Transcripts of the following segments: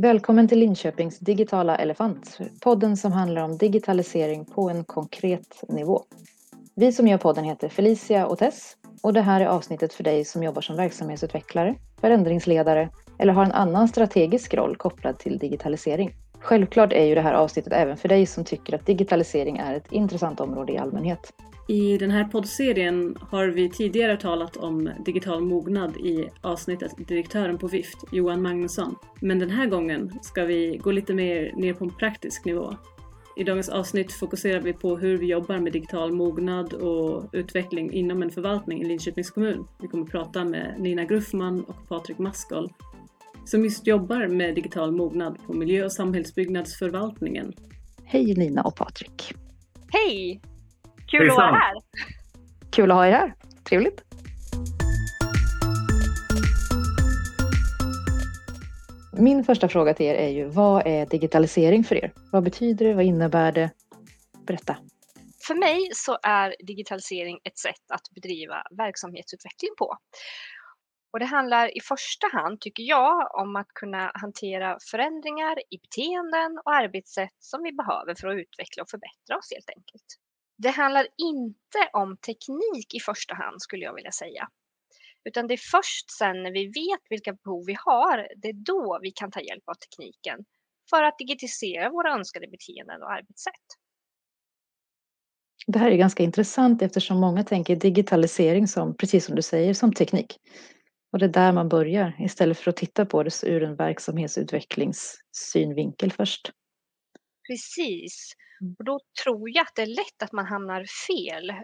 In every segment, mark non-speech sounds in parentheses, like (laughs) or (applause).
Välkommen till Linköpings digitala elefant, podden som handlar om digitalisering på en konkret nivå. Vi som gör podden heter Felicia och Tess och det här är avsnittet för dig som jobbar som verksamhetsutvecklare, förändringsledare eller har en annan strategisk roll kopplad till digitalisering. Självklart är ju det här avsnittet även för dig som tycker att digitalisering är ett intressant område i allmänhet. I den här poddserien har vi tidigare talat om digital mognad i avsnittet Direktören på Vift, Johan Magnusson. Men den här gången ska vi gå lite mer ner på en praktisk nivå. I dagens avsnitt fokuserar vi på hur vi jobbar med digital mognad och utveckling inom en förvaltning i Linköpings kommun. Vi kommer att prata med Nina Gruffman och Patrik Maskol som just jobbar med digital mognad på miljö och samhällsbyggnadsförvaltningen. Hej Nina och Patrik! Hej! Kul Hejsan. att vara här! Kul att ha er här, trevligt! Min första fråga till er är ju, vad är digitalisering för er? Vad betyder det? Vad innebär det? Berätta. För mig så är digitalisering ett sätt att bedriva verksamhetsutveckling på. Och det handlar i första hand, tycker jag, om att kunna hantera förändringar i beteenden och arbetssätt som vi behöver för att utveckla och förbättra oss helt enkelt. Det handlar inte om teknik i första hand skulle jag vilja säga. Utan det är först sen när vi vet vilka behov vi har, det är då vi kan ta hjälp av tekniken för att digitisera våra önskade beteenden och arbetssätt. Det här är ganska intressant eftersom många tänker digitalisering som, precis som du säger, som teknik. Och det är där man börjar istället för att titta på det ur en verksamhetsutvecklingssynvinkel först. Precis. Mm. Och då tror jag att det är lätt att man hamnar fel eh,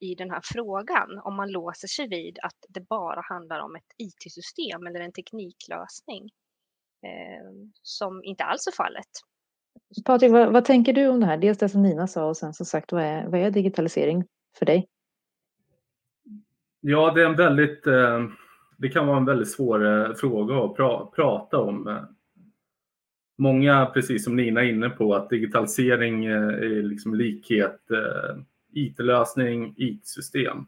i den här frågan om man låser sig vid att det bara handlar om ett IT-system eller en tekniklösning eh, som inte alls är fallet. Patrik, vad, vad, tänker du om det här? Dels det som Nina sa och sen som sagt, vad är, vad är digitalisering för dig? Ja, det är en väldigt eh det kan vara en väldigt svår eh, fråga att pra prata om. Många, precis som Nina är inne på, att digitalisering eh, är liksom likhet eh, IT-lösning, IT-system.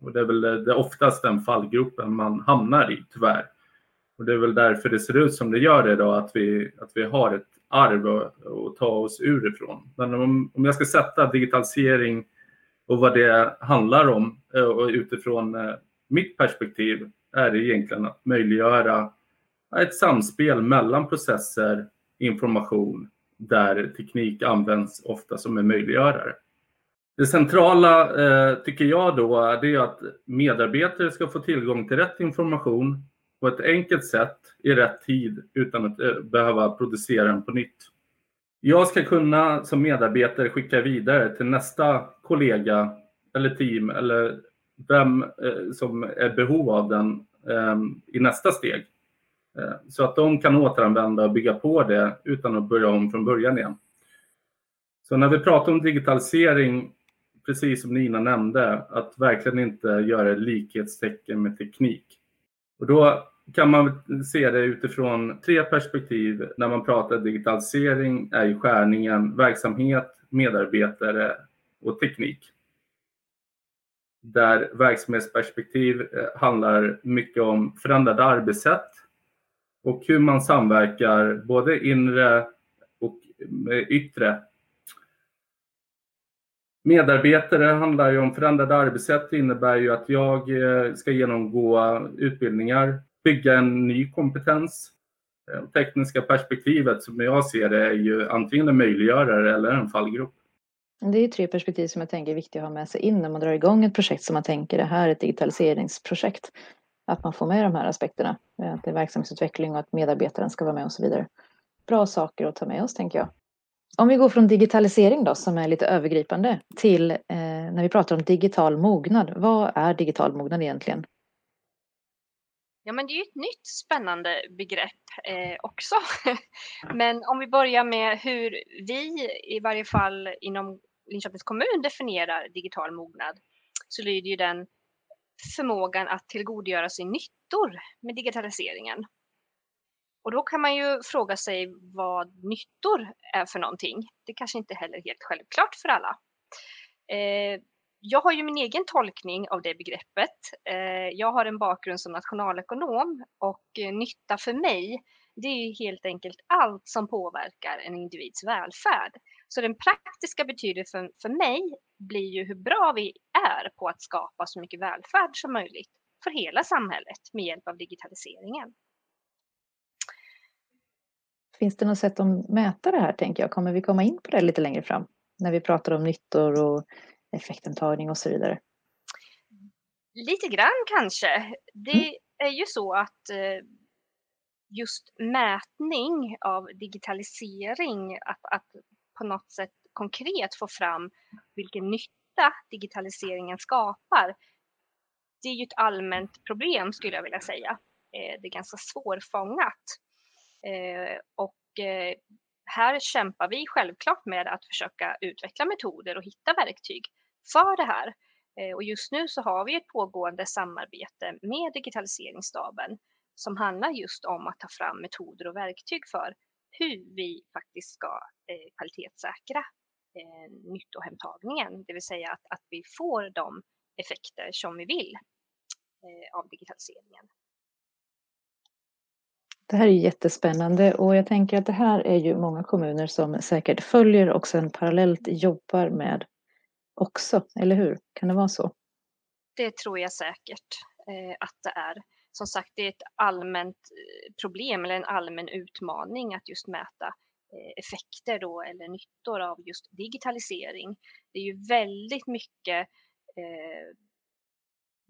Och det är väl det är oftast den fallgruppen man hamnar i, tyvärr. Och det är väl därför det ser ut som det gör idag, att vi, att vi har ett arv att ta oss ur ifrån. Men om, om jag ska sätta digitalisering och vad det handlar om och utifrån mitt perspektiv är egentligen att möjliggöra ett samspel mellan processer, information, där teknik används ofta som en möjliggörare. Det centrala eh, tycker jag då är att medarbetare ska få tillgång till rätt information på ett enkelt sätt i rätt tid utan att eh, behöva producera den på nytt. Jag ska kunna som medarbetare skicka vidare till nästa kollega eller team eller vem eh, som är behov av den eh, i nästa steg. Eh, så att de kan återanvända och bygga på det utan att börja om från början igen. Så när vi pratar om digitalisering, precis som Nina nämnde, att verkligen inte göra likhetstecken med teknik. Och då kan man se det utifrån tre perspektiv. När man pratar digitalisering är ju skärningen verksamhet, medarbetare och teknik där verksamhetsperspektiv eh, handlar mycket om förändrade arbetssätt och hur man samverkar både inre och eh, yttre. Medarbetare handlar ju om förändrade arbetssätt. Det innebär ju att jag eh, ska genomgå utbildningar, bygga en ny kompetens. Det tekniska perspektivet som jag ser det är ju antingen en möjliggörare eller en fallgrop. Det är tre perspektiv som jag tänker är viktiga att ha med sig in när man drar igång ett projekt som man tänker det här är ett digitaliseringsprojekt. Att man får med de här aspekterna. Eh, att det är verksamhetsutveckling och att medarbetaren ska vara med och så vidare. Bra saker att ta med oss tänker jag. Om vi går från digitalisering då som är lite övergripande till eh, när vi pratar om digital mognad. Vad är digital mognad egentligen? Ja, men det är ju ett nytt spännande begrepp eh, också. (laughs) men om vi börjar med hur vi, i varje fall inom Linköpings kommun definierar digital mognad så lyder ju den förmågan att tillgodogöra sig nyttor med digitaliseringen. Och då kan man ju fråga sig vad nyttor är för någonting. Det kanske inte heller är helt självklart för alla. Eh, jag har ju min egen tolkning av det begreppet. Eh, jag har en bakgrund som nationalekonom och eh, nytta för mig det är helt enkelt allt som påverkar en individs välfärd. Så den praktiska betydelsen för mig blir ju hur bra vi är på att skapa så mycket välfärd som möjligt för hela samhället med hjälp av digitaliseringen. Finns det något sätt att mäta det här tänker jag? Kommer vi komma in på det lite längre fram? När vi pratar om nyttor och effektantagning och så vidare. Lite grann kanske. Det mm. är ju så att eh, just mätning av digitalisering, att, att på något sätt konkret få fram vilken nytta digitaliseringen skapar. Det är ju ett allmänt problem skulle jag vilja säga. Eh, det är ganska svårfångat. Eh, och eh, här kämpar vi självklart med att försöka utveckla metoder och hitta verktyg för det här. Och just nu så har vi ett pågående samarbete med digitaliseringsstaben som handlar just om att ta fram metoder och verktyg för hur vi faktiskt ska kvalitetssäkra nyttohemtagningen, det vill säga att, att vi får de effekter som vi vill av digitaliseringen. Det här är jättespännande och jag tänker att det här är ju många kommuner som säkert följer och sen parallellt jobbar med också, eller hur? Kan det vara så? Det tror jag säkert eh, att det är. Som sagt, det är ett allmänt eh, problem eller en allmän utmaning att just mäta eh, effekter då eller nyttor av just digitalisering. Det är ju väldigt mycket eh,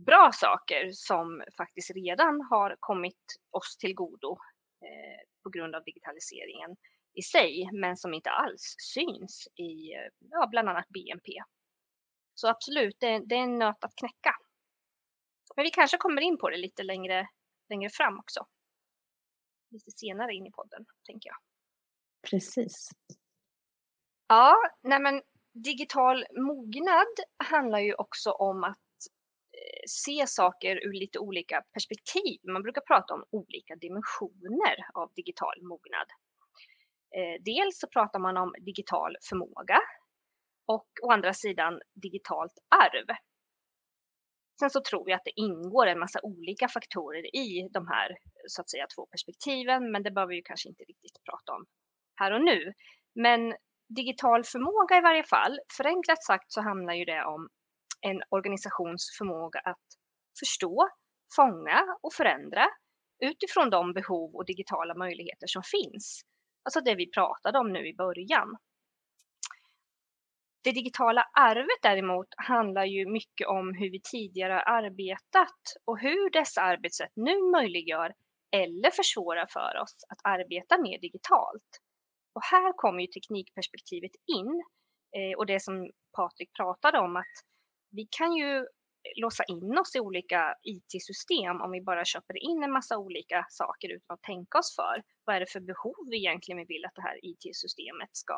bra saker som faktiskt redan har kommit oss till godo eh, på grund av digitaliseringen i sig, men som inte alls syns i eh, ja, bland annat BNP. Så absolut, det, det är en nöt att knäcka. Men vi kanske kommer in på det lite längre, längre fram också. Lite senare in i podden, tänker jag. Precis. Ja, nej men digital mognad handlar ju också om att se saker ur lite olika perspektiv. Man brukar prata om olika dimensioner av digital mognad. Eh, dels så pratar man om digital förmåga och å andra sidan digitalt arv. Sen så tror jag att det ingår en massa olika faktorer i de här så att säga två perspektiven, men det behöver vi ju kanske inte riktigt prata om här och nu. Men digital förmåga i varje fall, förenklat sagt så handlar ju det om en organisations förmåga att förstå, fånga och förändra utifrån de behov och digitala möjligheter som finns. Alltså det vi pratade om nu i början. Det digitala arvet däremot handlar ju mycket om hur vi tidigare har arbetat och hur dessa arbetssätt nu möjliggör eller försvårar för oss att arbeta mer digitalt. Och här kommer ju teknikperspektivet in eh, och det som Patrik pratade om att vi kan ju låsa in oss i olika IT-system om vi bara köper in en massa olika saker utan att tänka oss för. Vad är det för behov vi egentligen vill att det här IT-systemet ska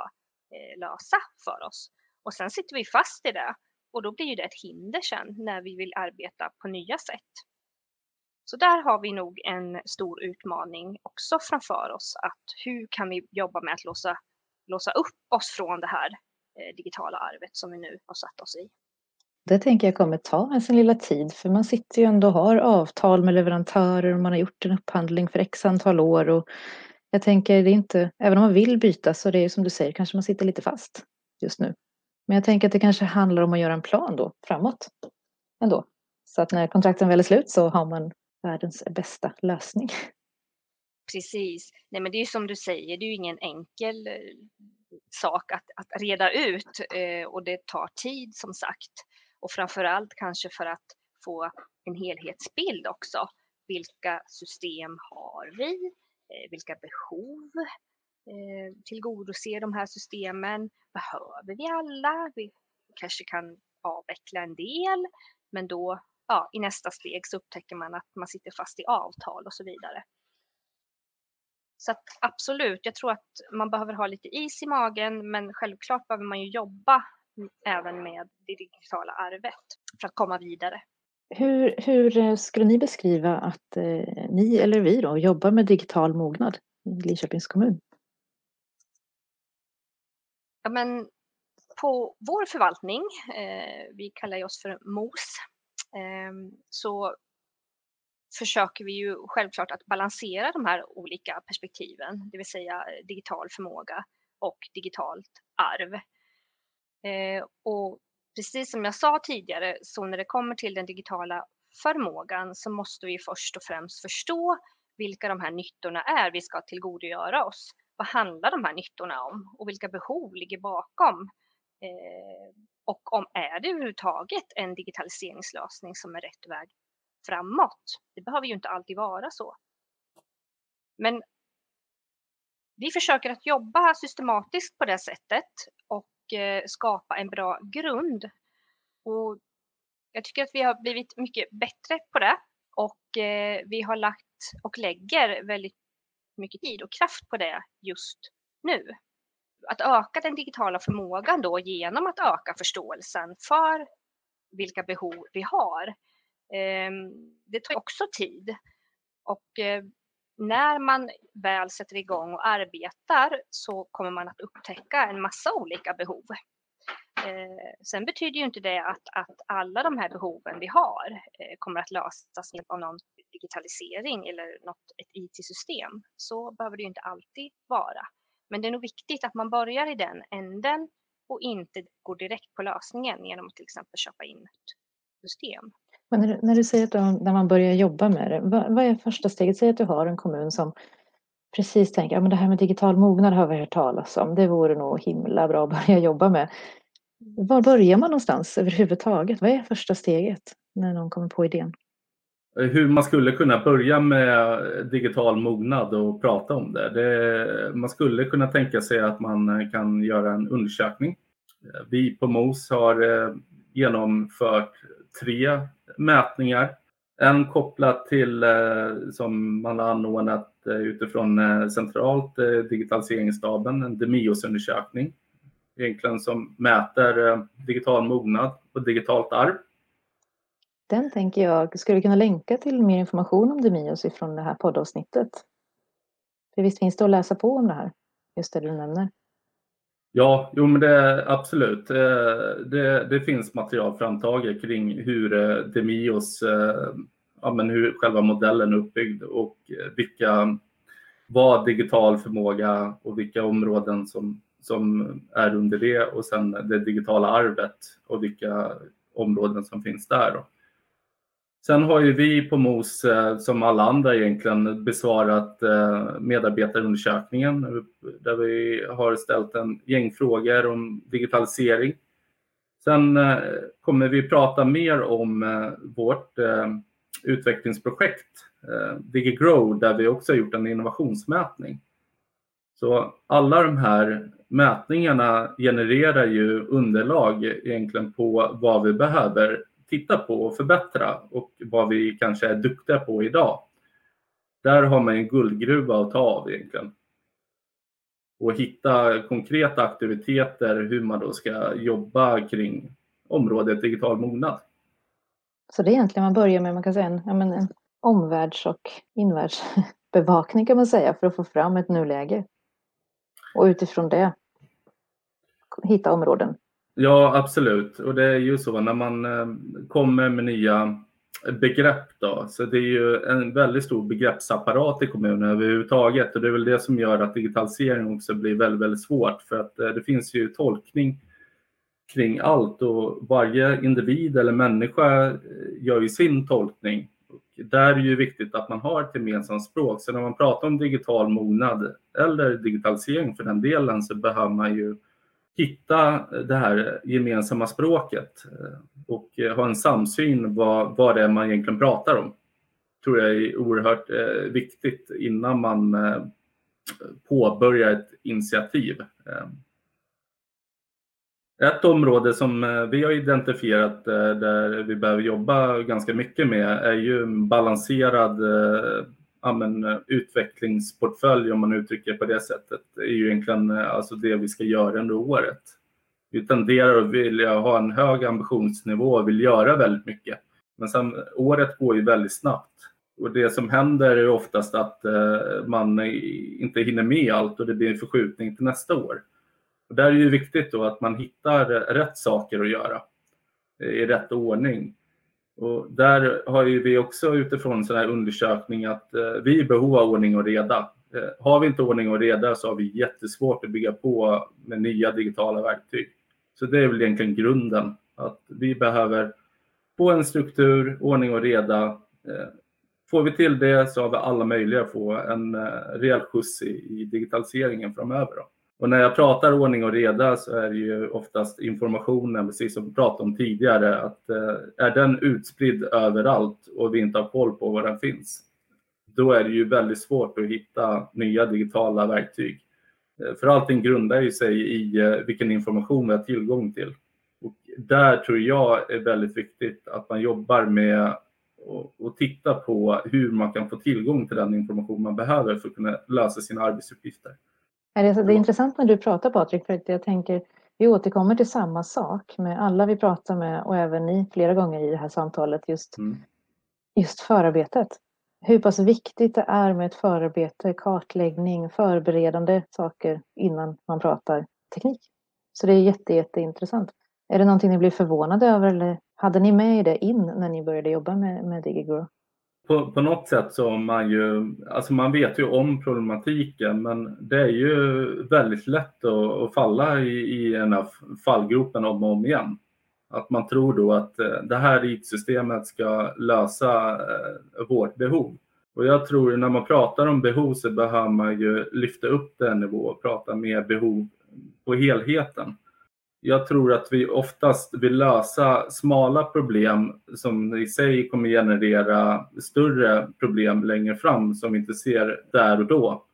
eh, lösa för oss? Och sen sitter vi fast i det och då blir det ett hinder sen när vi vill arbeta på nya sätt. Så där har vi nog en stor utmaning också framför oss att hur kan vi jobba med att låsa, låsa upp oss från det här eh, digitala arvet som vi nu har satt oss i. Det tänker jag kommer ta sin lilla tid för man sitter ju ändå och har avtal med leverantörer och man har gjort en upphandling för x antal år och jag tänker det är inte, även om man vill byta så det är som du säger kanske man sitter lite fast just nu. Men jag tänker att det kanske handlar om att göra en plan då framåt ändå. Så att när kontrakten väl är slut så har man världens bästa lösning. Precis. Nej men det är ju som du säger, det är ju ingen enkel eh, sak att, att reda ut eh, och det tar tid som sagt. Och framförallt kanske för att få en helhetsbild också. Vilka system har vi? Eh, vilka behov eh, de här systemen? Behöver vi alla? Vi kanske kan avveckla en del, men då ja, i nästa steg så upptäcker man att man sitter fast i avtal och så vidare. Så att absolut, jag tror att man behöver ha lite is i magen, men självklart behöver man ju jobba även med det digitala arvet för att komma vidare. Hur, hur eh, skulle ni beskriva att eh, ni eller vi då jobbar med digital mognad i Lidköpings kommun? Ja, men på vår förvaltning, eh, vi kallar oss för MOS, eh, så försöker vi ju självklart att balansera de här olika perspektiven, det vill säga eh, digital förmåga och digitalt arv. Eh, och precis som jag sa tidigare, så när det kommer till den digitala förmågan så måste vi först och främst förstå vilka de här nyttorna är vi ska tillgodogöra oss. Vad handlar de här nyttorna om och vilka behov ligger bakom? Eh, och om är det överhuvudtaget en digitaliseringslösning som är rätt väg framåt? Det behöver ju inte alltid vara så. Men vi försöker att jobba systematiskt på det sättet och eh, skapa en bra grund. Och jag tycker att vi har blivit mycket bättre på det och eh, vi har lagt och lägger väldigt mycket tid och kraft på det just nu. Att öka den digitala förmågan då genom att öka förståelsen för vilka behov vi har. Ehm, det tar också tid och eh, när man väl sätter igång och arbetar så kommer man att upptäcka en massa olika behov. Eh, sen betyder ju inte det att, att alla de här behoven vi har eh, kommer att lösas av någon digitalisering eller något, ett IT-system. Så behöver det ju inte alltid vara. Men det är nog viktigt att man börjar i den änden och inte går direkt på lösningen genom att till exempel köpa in ett system. Men när, när du säger att när man börjar jobba med det, vad, vad är första steget? Säg att du har en kommun som precis tänker att ja, det här med digital mognad har vi hört talas om. Det vore nog himla bra att börja jobba med. Var börjar man någonstans överhuvudtaget? Vad är första steget när någon kommer på idén? Eh, hur man skulle kunna börja med digital mognad och prata om det. det. Man skulle kunna tänka sig att man eh, kan göra en undersökning. Eh, vi på MOS har genomfört tre mätningar. En kopplat till som man har anordnat utifrån centralt digitaliseringsstaben, en Demios-undersökning egentligen som mäter eh, digital mognad och digitalt arv. Den tänker jag, ska du kunna länka till mer information om Demios ifrån det här poddavsnittet? För visst finns det att läsa på om det här, just det du nämner? Ja, jo men det absolut. Eh, det, det finns material framtaget kring hur eh, Demios, ja men hur själva modellen är uppbyggd och vilka, vad digital förmåga och vilka områden som som är under det och sen det digitala arvet och vilka områden som finns där. Då. Sen har ju vi på MOS, eh, som alla andra egentligen, besvarat eh, medarbetarundersökningen där vi har ställt en gäng frågor om digitalisering. Sen eh, kommer vi prata mer om vårt utvecklingsprojekt DigiGrow där vi också har gjort en innovationsmätning. Så alla de här mätningarna genererar ju underlag egentligen på vad vi behöver titta på och förbättra och vad vi kanske är duktiga på idag. Där har man en guldgruva att ta av egentligen. Och hitta konkreta aktiviteter hur man då ska jobba kring området digital mognad. Så det är egentligen man börjar med, man kan säga en, ja, men en omvärlds och invärldsbevakning kan man säga för att få fram ett nuläge. Och utifrån det hitta områden. Ja, absolut. Och det är ju så när man eh, kommer med nya begrepp då, så det är ju en väldigt stor begreppsapparat i kommunen överhuvudtaget och det är väl det som gör att digitalisering också blir väldigt, väldigt svårt för att eh, det finns ju tolkning kring allt och varje individ eller människa eh, gör ju sin tolkning. Och där är det ju viktigt att man har ett gemensamt språk. Så när man pratar om digital mognad eller digitalisering för den delen så behöver man ju hitta det här gemensamma språket eh, och eh, ha en samsyn vad, vad det är man egentligen pratar om. tror jag är oerhört eh, viktigt innan man påbörjar ett initiativ. Ett område som vi har identifierat där vi behöver jobba ganska mycket med är ju balanserad ja, men, eh, utvecklingsportfölj om man uttrycker det på det sättet är ju egentligen eh, alltså det vi ska göra under året. Vi tenderar att vilja ha en hög ambitionsnivå och vill göra väldigt mycket. Men sen, året går ju väldigt snabbt och det som händer är oftast att eh, man inte hinner med allt och det blir en förskjutning till nästa år. Och där är det ju viktigt då att man hittar rätt saker att göra eh, i rätt ordning. Och där har ju vi också utifrån en sån här undersökning att eh, vi är i behov av ordning och reda. Eh, har vi inte ordning och reda så har vi jättesvårt att bygga på med nya digitala verktyg. Så det är väl egentligen grunden, att vi behöver få en struktur, ordning och reda. Eh, får vi till det så har vi alla möjligheter att få en eh, rejäl skjuts i, i digitaliseringen framöver. Då. Och när jag pratar ordning och reda så är det ju oftast informationen, precis som vi pratade om tidigare, att eh, är den utspridd överallt och vi inte har koll på var den finns, då är det ju väldigt svårt att hitta nya digitala verktyg. Eh, för allting grundar ju sig i eh, vilken information vi har tillgång till. Och där tror jag är väldigt viktigt att man jobbar med och, titta på hur man kan få tillgång till den information man behöver för att kunna lösa sina arbetsuppgifter. Det är intressant när du pratar Patrik, för jag tänker vi återkommer till samma sak med alla vi pratar med och även ni flera gånger i det här samtalet, just, mm. just förarbetet. Hur pass viktigt det är med ett förarbete, kartläggning, förberedande saker innan man pratar teknik. Så det är jätte, jätteintressant. Är det någonting ni blir förvånade över eller hade ni med det in när ni började jobba med, med DigiGrow? På, på något sätt så man ju, alltså man vet ju om problematiken men det är ju väldigt lätt att, att falla i, i den här fallgropen om och om igen. Att man tror då att eh, det här IT-systemet ska lösa eh, vårt behov. Och jag tror när man pratar om behov så behöver man ju lyfta upp den nivå och prata mer behov på helheten jag tror att vi oftast vill lösa smala problem som i sig kommer generera större problem längre fram som vi inte ser där och då.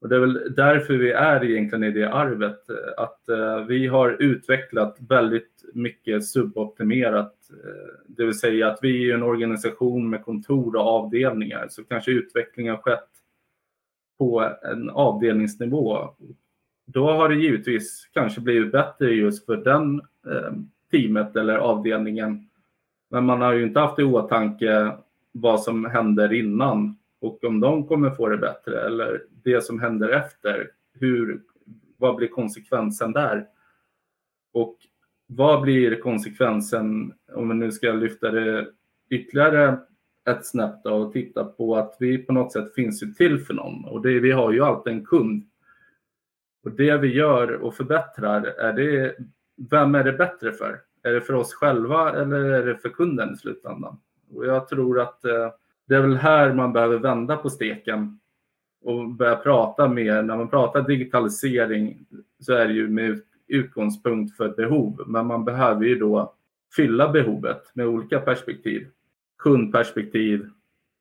Och det är väl därför vi är egentligen i det arvet, eh, att eh, vi har utvecklat väldigt mycket suboptimerat. Eh, det vill säga att vi är en organisation med kontor och avdelningar, så kanske utvecklingen har skett på en avdelningsnivå då har det givetvis kanske blivit bättre just för den eh, teamet eller avdelningen. Men man har ju inte haft i åtanke vad som händer innan och om de kommer få det bättre eller det som händer efter. Hur, vad blir konsekvensen där? Och vad blir konsekvensen om vi nu ska lyfta det ytterligare ett snäpp och titta på att vi på något sätt finns ju till för någon och det, vi har ju alltid en kund och det vi gör och förbättrar, är det, vem är det bättre för? Är det för oss själva eller är det för kunden i slutändan? Och jag tror att eh, det är väl här man behöver vända på steken och börja prata mer. När man pratar digitalisering så är det ju med utgångspunkt för behov, men man behöver ju då fylla behovet med olika perspektiv. Kundperspektiv,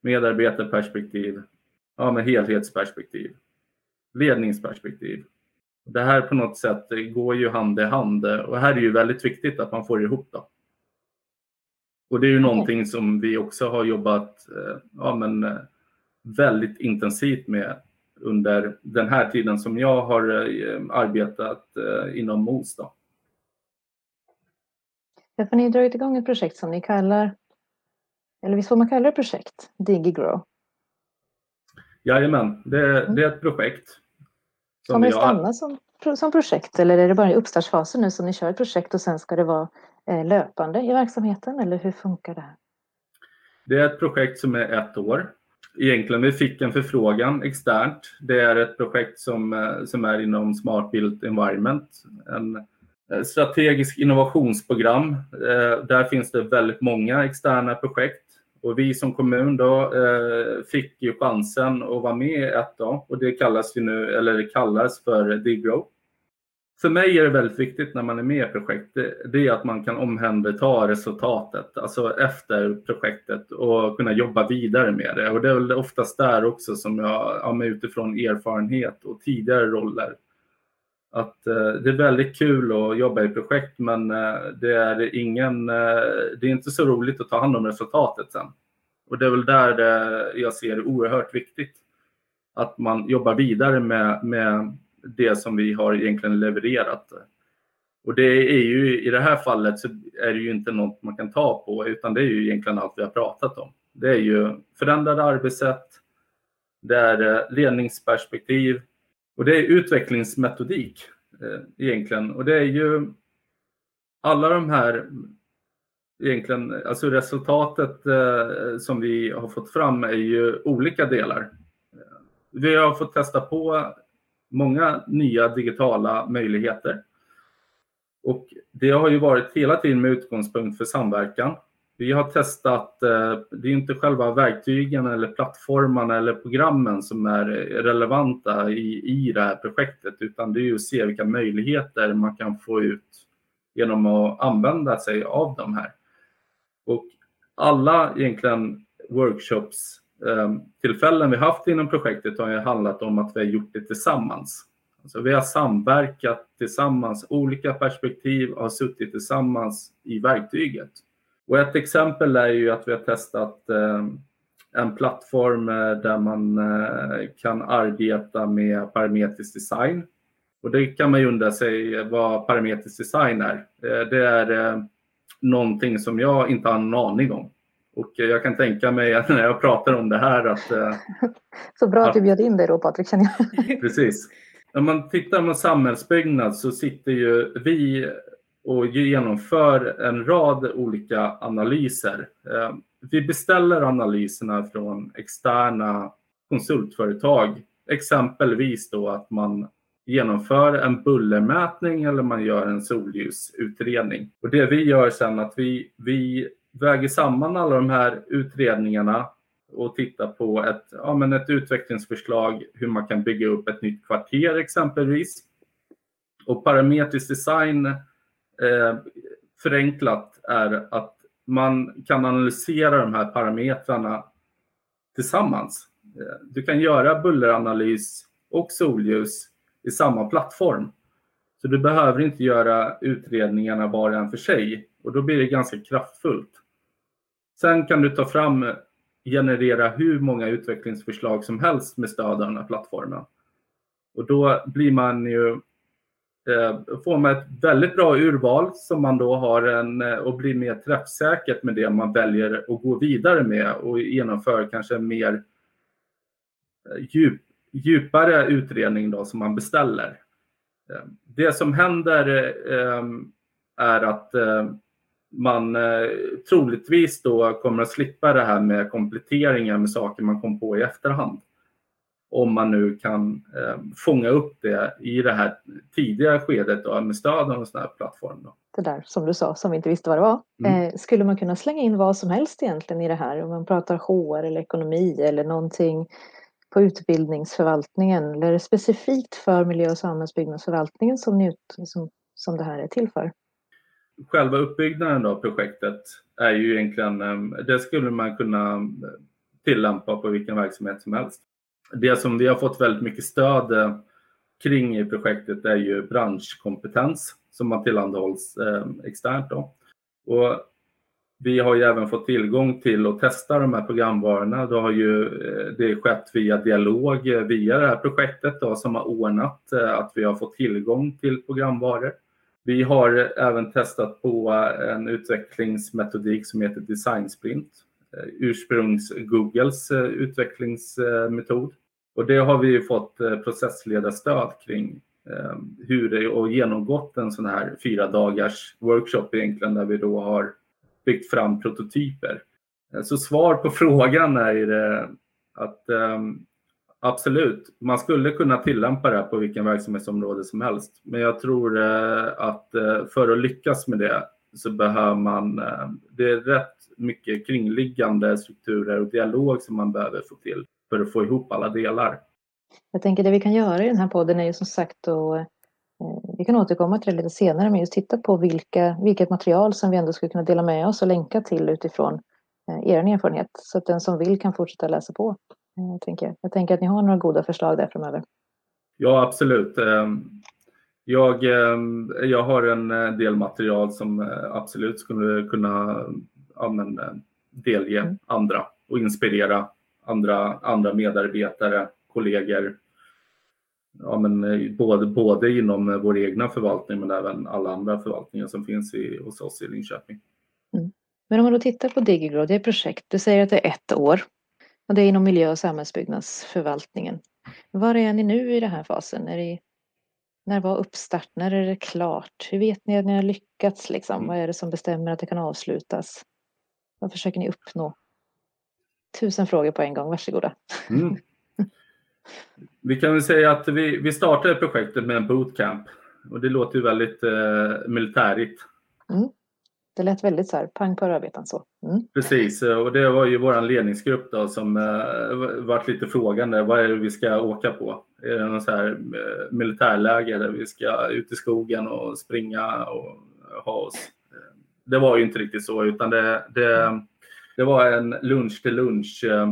medarbetarperspektiv, ja, med helhetsperspektiv, ledningsperspektiv. Det här på något sätt går ju hand i hand och här är ju väldigt viktigt att man får ihop det. Och det är ju någonting som vi också har jobbat eh, ja, men, eh, väldigt intensivt med under den här tiden som jag har eh, arbetat inom MOS. Då. Ja, för ni har dragit igång ett projekt som ni kallar, eller visst får man kalla det projekt, DigiGrow? Jajamän, det, det är ett projekt Kommer det stanna som, som projekt eller är det bara i uppstartsfasen nu som ni kör ett projekt och sen ska det vara eh, löpande i verksamheten eller hur funkar det här? Det är ett projekt som är ett år. Egentligen, vi fick en förfrågan externt. Det är ett projekt som, eh, som är inom Smart Built Environment. En eh, strategisk innovationsprogram. Där finns det väldigt många externa projekt och vi som kommun då eh, fick ju chansen att vara med i ett då, och det kallas ju nu, eller det kallas för DIGROW. För mig är det väldigt viktigt när man är med i projekt, det, det är att man kan omhänderta resultatet, alltså efter projektet och kunna jobba vidare med det. Och det är väl oftast där också som jag, ja, utifrån erfarenhet och tidigare roller, att eh, det är väldigt kul att jobba i projekt men eh, det är ingen, eh, det är inte så roligt att ta hand om resultatet sen. Och det är väl där jag ser det oerhört viktigt. Att man jobbar vidare med, med det som vi har egentligen levererat. Och det är ju i det här fallet så är det ju inte något man kan ta på utan det är ju egentligen allt vi har pratat om. Det är ju förändrade arbetssätt, det är eh, ledningsperspektiv, och det är utvecklingsmetodik eh, egentligen. Och det är ju alla de här egentligen, alltså resultatet eh, som vi har fått fram är ju olika delar. Vi har fått testa på många nya digitala möjligheter. Och det har ju varit hela tiden med utgångspunkt för samverkan. Vi har testat, eh, det är inte själva verktygen eller plattformarna eller programmen som är relevanta i, i det här projektet, utan det är ju att se vilka möjligheter man kan få ut genom att använda sig av de här. Och alla egentligen workshops-tillfällen eh, vi haft inom projektet har ju handlat om att vi har gjort det tillsammans. Alltså vi har samverkat tillsammans, olika perspektiv har suttit tillsammans i verktyget. Och ett exempel är ju att vi har testat eh, en plattform eh, där man eh, kan arbeta med parametrisk design. Och det kan man ju undra sig vad parametrisk design är. Det är någonting som jag inte har en aning om. Och jag kan tänka mig att (laughs) när jag pratar om det här att... (laughs) Så bra att du bjöd in dig då Patrik, känner jag. (laughs) Precis. Om man tittar på samhällsbyggnad så sitter ju vi och genomför en rad olika analyser. Eh, vi beställer analyserna från externa konsultföretag. Exempelvis då att man genomför en bullermätning eller man gör en solljusutredning. Och det vi gör sen att vi, vi väger samman alla de här utredningarna och tittar på ett, ja, men ett utvecklingsförslag hur man kan bygga upp ett nytt kvarter exempelvis. Och parametrisk design eh, förenklat är att man kan analysera de här parametrarna tillsammans. Eh, du kan göra bulleranalys och solljus i samma plattform. Så du behöver inte göra utredningarna var och en för sig och då blir det ganska kraftfullt. Sen kan du ta fram, generera hur många utvecklingsförslag som helst med stöd av den här plattformen. Och då blir man ju Eh, får man ett väldigt bra urval som man då har en, eh, och blir mer träffsäkert med det man väljer att gå vidare med och genomför kanske en mer eh, djup, djupare utredning då som man beställer. Eh, det som händer eh, är att man troligtvis då kommer att slippa det här med kompletteringar med saker man kom på i efterhand om man nu kan eh, fånga upp det i det här tidiga skedet då, med stöd av en sån här plattform. Då. Det där som du sa, som vi inte visste vad det var. Mm. Eh, skulle man kunna slänga in vad som helst egentligen i det här? Om man pratar HR eller ekonomi eller någonting på utbildningsförvaltningen eller specifikt för miljö och samhällsbyggnadsförvaltningen som, ni, som, som det här är till för? Själva uppbyggnaden av projektet är ju egentligen, eh, det skulle man kunna tillämpa på vilken verksamhet som helst det som vi har fått väldigt mycket stöd eh, kring i projektet är ju branschkompetens som har tillhandahålls eh, externt. Då. Och vi har ju även fått tillgång till att testa de här programvarorna. Då har ju eh, det skett via dialog via det här projektet då, som har ordnat att vi har fått tillgång till programvaror. Vi har även testat på en utvecklingsmetodik som heter Design Sprint, ursprungs-Googles utvecklingsmetod. Och det har vi fått eh, processledarstöd kring eh, hur det och genomgått en sån här fyra dagars workshop egentligen där vi då har byggt fram prototyper. Eh, så svar på (laughs) frågan är att ehm, absolut, man skulle kunna tillämpa det på vilken verksamhetsområde som helst. Men jag tror att för att lyckas med det så behöver man, det är rätt mycket kringliggande strukturer och dialog som man behöver få till för att få ihop alla delar. Jag tänker det vi kan göra i den här podden är ju som sagt att eh, vi kan återkomma till det lite senare men just titta på vilka, vilket material som vi ändå skulle kunna dela med oss och länka till utifrån eh, er erfarenhet så att den som vill kan fortsätta läsa på. Eh, jag tänker, jag tänker att ni har några goda förslag där framöver. Ja absolut. Jag, jag har en del material som absolut skulle kunna ja, men, delge mm. andra och inspirera andra, andra medarbetare, kollegor. Ja, men eh, både, både inom vår egna förvaltning men även alla andra förvaltningar som finns i, hos oss i Linköping. Mm. Men om man då tittar på Digigrow, det är projekt, du säger att det är ett år och det är inom miljö och samhällsbyggnadsförvaltningen. Var är ni nu i den här fasen? Det, när var uppstart? När är det klart? Hur vet ni att ni har lyckats? Liksom? Mm. Vad är det som bestämmer att det kan avslutas? Vad försöker ni uppnå? Tusen frågor på en gång, varsågoda. Mm. (laughs) Vi kan väl säga att vi, vi startade projektet med en bootcamp och det låter ju väldigt eh, militärigt. Mm. Det lät väldigt så här, pang på rödbetan så. Mm. Precis, och det var ju vår ledningsgrupp då som eh, varit lite frågande. Vad är det vi ska åka på? Är det någon så här eh, militärläger där vi ska ut i skogen och springa och ha oss? Det var ju inte riktigt så utan det, det, det var en lunch till lunch eh,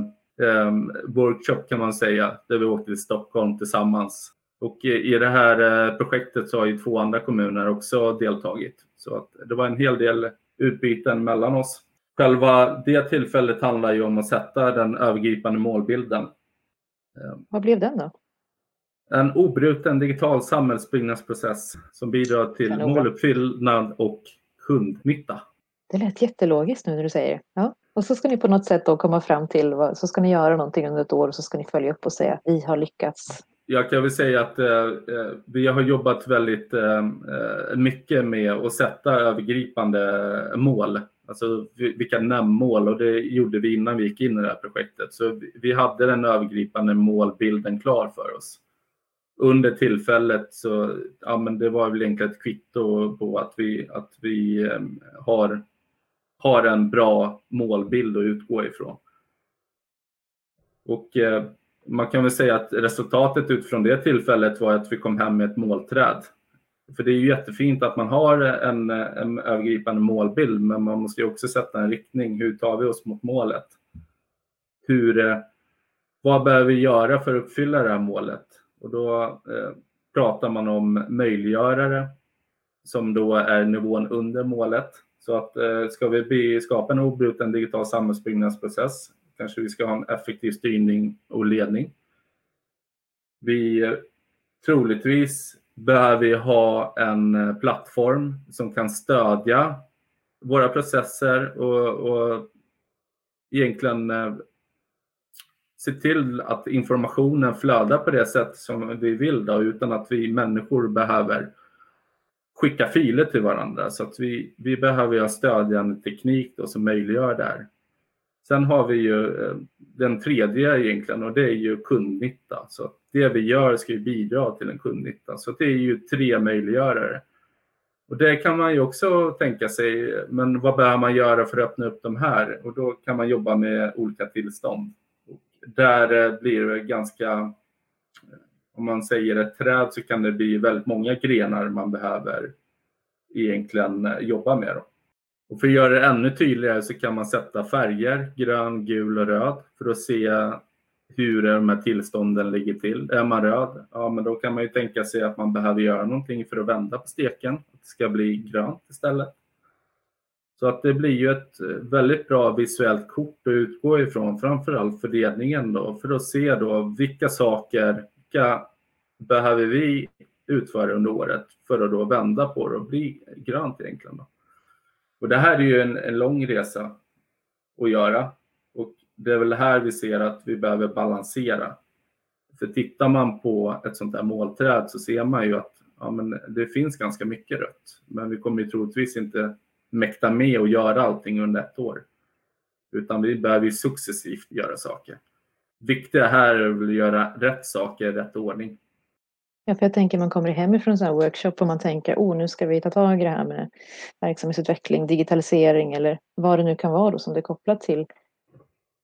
eh, workshop kan man säga där vi åkte till Stockholm tillsammans. Och i, det här eh, projektet så har ju två andra kommuner också deltagit. Så att det var en hel del utbyten mellan oss. Själva det tillfället handlar ju om att sätta den övergripande målbilden. Vad blev den då? En obruten digital samhällsbyggnadsprocess som bidrar till måluppfyllnad och kundnytta. Det lät jättelogiskt nu när du säger det. Ja. Och så ska ni på något sätt då komma fram till, vad, så ska ni göra någonting under ett år och så ska ni följa upp och säga att vi har lyckats. Jag kan väl säga att eh, eh vi har jobbat väldigt eh, eh, mycket med att sätta övergripande eh, mål. Alltså vilka nämnmål och det gjorde vi innan vi gick in i det här projektet. Så vi- vi hade den övergripande målbilden klar för oss. Under tillfället så, ja men det var väl egentligen ett kvitto på att vi, att vi eh, har, har en bra målbild att utgå ifrån. Och eh, man kan väl säga att resultatet utifrån det tillfället var att vi kom hem med ett målträd. För det är ju jättefint att man har en, en övergripande målbild, men man måste ju också sätta en riktning. Hur tar vi oss mot målet? Hur, eh, vad behöver vi göra för att uppfylla det här målet? Och då eh, pratar man om möjliggörare som då är nivån under målet. Så att eh, ska vi skapa en obruten digital samhällsbyggnadsprocess kanske vi ska ha en effektiv styrning och ledning. Vi eh, troligtvis behöver vi ha en eh, plattform som kan stödja våra processer och, och egentligen se till att informationen flödar på det sätt som vi vill då, utan att vi människor behöver skicka filer till varandra. Så att vi, vi behöver ha stödjande teknik då, som möjliggör det här. Sen har vi ju eh, den tredje egentligen och det är ju kundnytta. Så att det vi gör ska ju bidra till en kundnytta. Så det är ju tre möjliggörare. Och det kan man ju också tänka sig, men vad behöver man göra för att öppna upp de här? Och då kan man jobba med olika tillstånd. Och där eh, blir det ganska, om man säger ett träd så kan det bli väldigt många grenar man behöver egentligen eh, jobba med. Då. Och för att göra det ännu tydligare så kan man sätta färger, grön, gul och röd för att se hur de här tillstånden ligger till. Är man röd, ja men då kan man ju tänka sig att man behöver göra någonting för att vända på steken. Att det ska bli grönt istället. Så att det blir ju ett eh, väldigt bra visuellt kort att utgå ifrån, framförallt fördelningen då, för att se då vilka saker, vilka behöver vi utföra under året för att då vända på det och bli grönt egentligen. Då. Och det här är ju en, en lång resa att göra och det är väl här vi ser att vi behöver balansera. För tittar man på ett sånt här målträd så ser man ju att ja, men det finns ganska mycket rött. Men vi kommer ju troligtvis inte mäkta med att göra allting under ett år. Utan vi behöver ju successivt göra saker. Viktiga här är väl att göra rätt saker i rätt ordning. Ja, för jag tänker man kommer hemifrån en sån här workshop och man tänker oh, nu ska vi ta tag i det här med verksamhetsutveckling, digitalisering eller vad det nu kan vara då som det är kopplat till.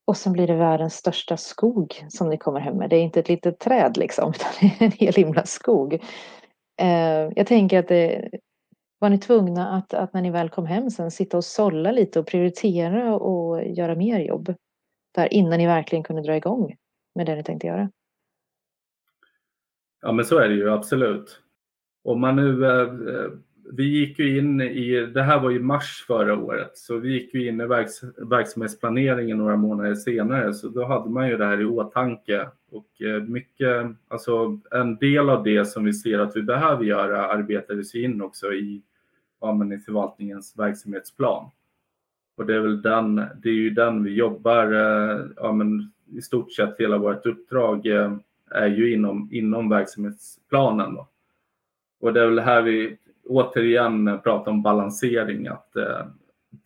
Och sen blir det världens största skog som ni kommer hem med. Det är inte ett litet träd liksom, (laughs) utan det är en hel himla skog. Eh, jag tänker att det, var ni tvungna att, att när ni väl kom hem sen sitta och sålla lite och prioritera och göra mer jobb där innan ni verkligen kunde dra igång med det ni tänkte göra? Ja men så är det ju absolut. Om man nu, eh, eh, vi gick ju in i, det här var ju mars förra året, så vi gick ju in i verks, verksamhetsplaneringen några månader senare, så då hade man ju det här i åtanke. Och eh, mycket, alltså en del av det som vi ser att vi behöver göra arbetades in också i, ja, men i förvaltningens verksamhetsplan. Och det är väl den, det är ju den vi jobbar, eh, ja men i stort sett hela vårt uppdrag eh, är ju inom, inom verksamhetsplanen. Då. Och det är väl här vi återigen pratar om balansering, att eh,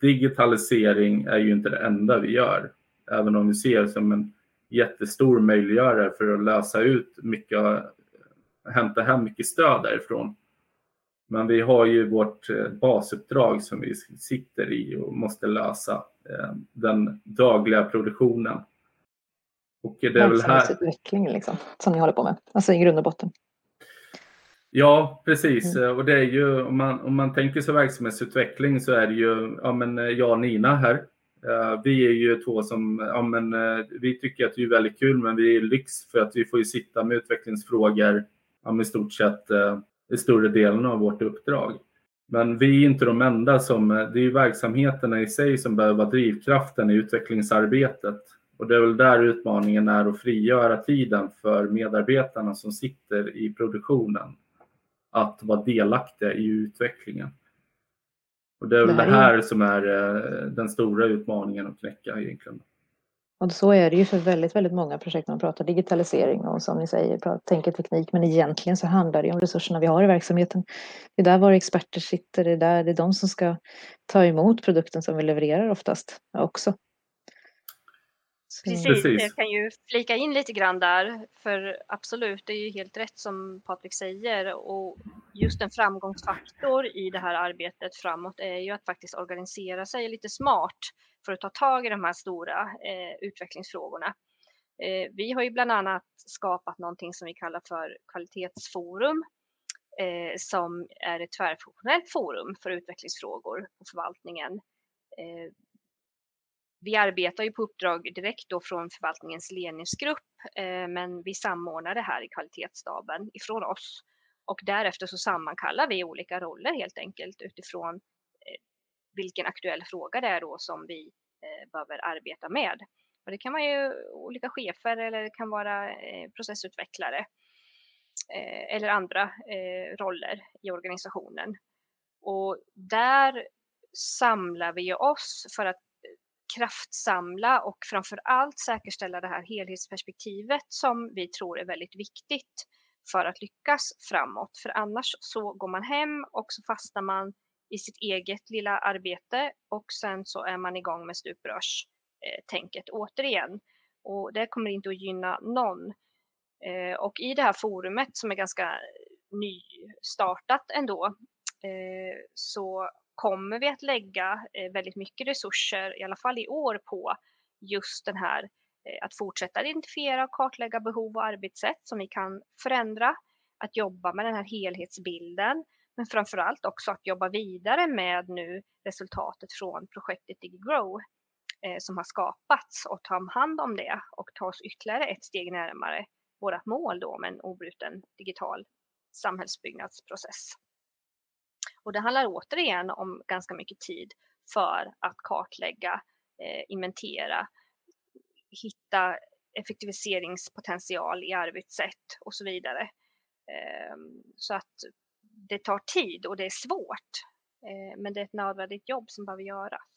digitalisering är ju inte det enda vi gör. Även om vi ser det som en jättestor möjliggörare för att lösa ut mycket, eh, hämta hem mycket stöd därifrån. Men vi har ju vårt eh, basuppdrag som vi sitter i och måste lösa, eh, den dagliga produktionen. Och det är väl här... liksom, som ni håller på med, alltså i grund och botten. Ja, precis. Mm. Och det är ju, om man, om man tänker sig verksamhetsutveckling så är det ju ja, men eh, jag och Nina här. Vi är ju två som, ja, men, vi tycker att det är väldigt kul men vi är lyx för att vi får ju sitta med utvecklingsfrågor ja, med i stort sett i större delen av vårt uppdrag. Men vi är inte de enda som, det är verksamheterna i sig som behöver vara drivkraften i utvecklingsarbetet. Och det är väl där utmaningen är att frigöra tiden för medarbetarna som sitter i produktionen att vara delaktiga i utvecklingen. Och det är väl det, här, det här som är eh, den stora utmaningen att knäcka egentligen. Och så är det ju för väldigt, väldigt många projekt när man pratar digitalisering och som ni säger, tänker teknik, men egentligen så handlar det om resurserna vi har i verksamheten. Det är där våra experter sitter, det är där det är de som ska ta emot produkten som vi levererar oftast också. Precis, Precis, jag kan ju flika in lite grann där, för absolut, det är ju helt rätt som Patrik säger och just en framgångsfaktor i det här arbetet framåt är ju att faktiskt organisera sig lite smart för att ta tag i de här stora eh, utvecklingsfrågorna. Eh, vi har ju bland annat skapat någonting som vi kallar för kvalitetsforum eh, som är ett tvärfunktionellt forum för utvecklingsfrågor på förvaltningen. Vi arbetar ju på uppdrag direkt då från förvaltningens ledningsgrupp, eh, men vi samordnar det här i kvalitetsstaben ifrån oss. Och därefter så sammankallar vi olika roller helt enkelt utifrån eh, vilken aktuell fråga det är då som vi eh, behöver arbeta med. Och det kan vara ju olika chefer eller det kan vara processutvecklare eller andra roller i organisationen. Och där samlar vi oss för att kraftsamla och framför allt säkerställa det här helhetsperspektivet som vi tror är väldigt viktigt för att lyckas framåt. För annars så går man hem och så fastnar man i sitt eget lilla arbete och sen så är man igång med stuprörstänket eh, återigen. Och det kommer inte att gynna någon. Eh, och i det här forumet som är ganska nystartat ändå eh, så kommer vi att lägga eh, väldigt mycket resurser, i alla fall i år, på just den här eh, att fortsätta identifiera och kartlägga behov och arbetssätt som vi kan förändra, att jobba med den här helhetsbilden, men framför allt också att jobba vidare med nu resultatet från projektet DigiGrow eh, som har skapats och ta hand om det och ta oss ytterligare ett steg närmare vårt mål då med en obruten digital samhällsbyggnadsprocess. Och det handlar återigen om ganska mycket tid för att kartlägga, eh, inventera, hitta effektiviseringspotential i arbetssätt och så vidare. Eh, så att det tar tid och det är svårt. Eh, men det är ett nödvändigt jobb som behöver göras.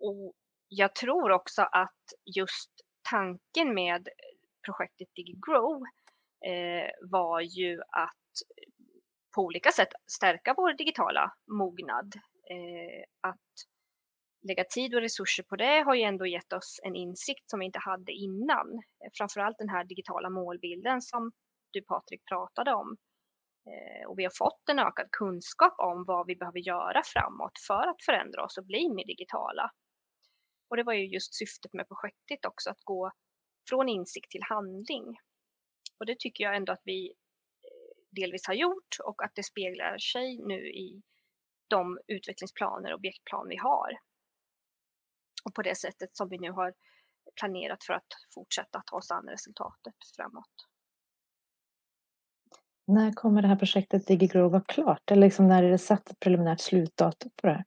Och jag tror också att just tanken med projektet DigiGrow eh, var ju att på olika sätt stärka vår digitala mognad. Eh, att lägga tid och resurser på det har ju ändå gett oss en insikt som vi inte hade innan. Eh, framförallt den här digitala målbilden som du Patrik pratade om. Eh, och vi har fått en ökad kunskap om vad vi behöver göra framåt för att förändra oss och bli mer digitala. Och det var ju just syftet med projektet också, att gå från insikt till handling. Och det tycker jag ändå att vi delvis har gjort och att det speglar sig nu i de utvecklingsplaner och objektplan vi har. Och på det sättet som vi nu har planerat för att fortsätta ta oss an resultatet framåt. När kommer det här projektet DigiGrow vara klart? Eller liksom när är det satt ett preliminärt slutdatum på det här?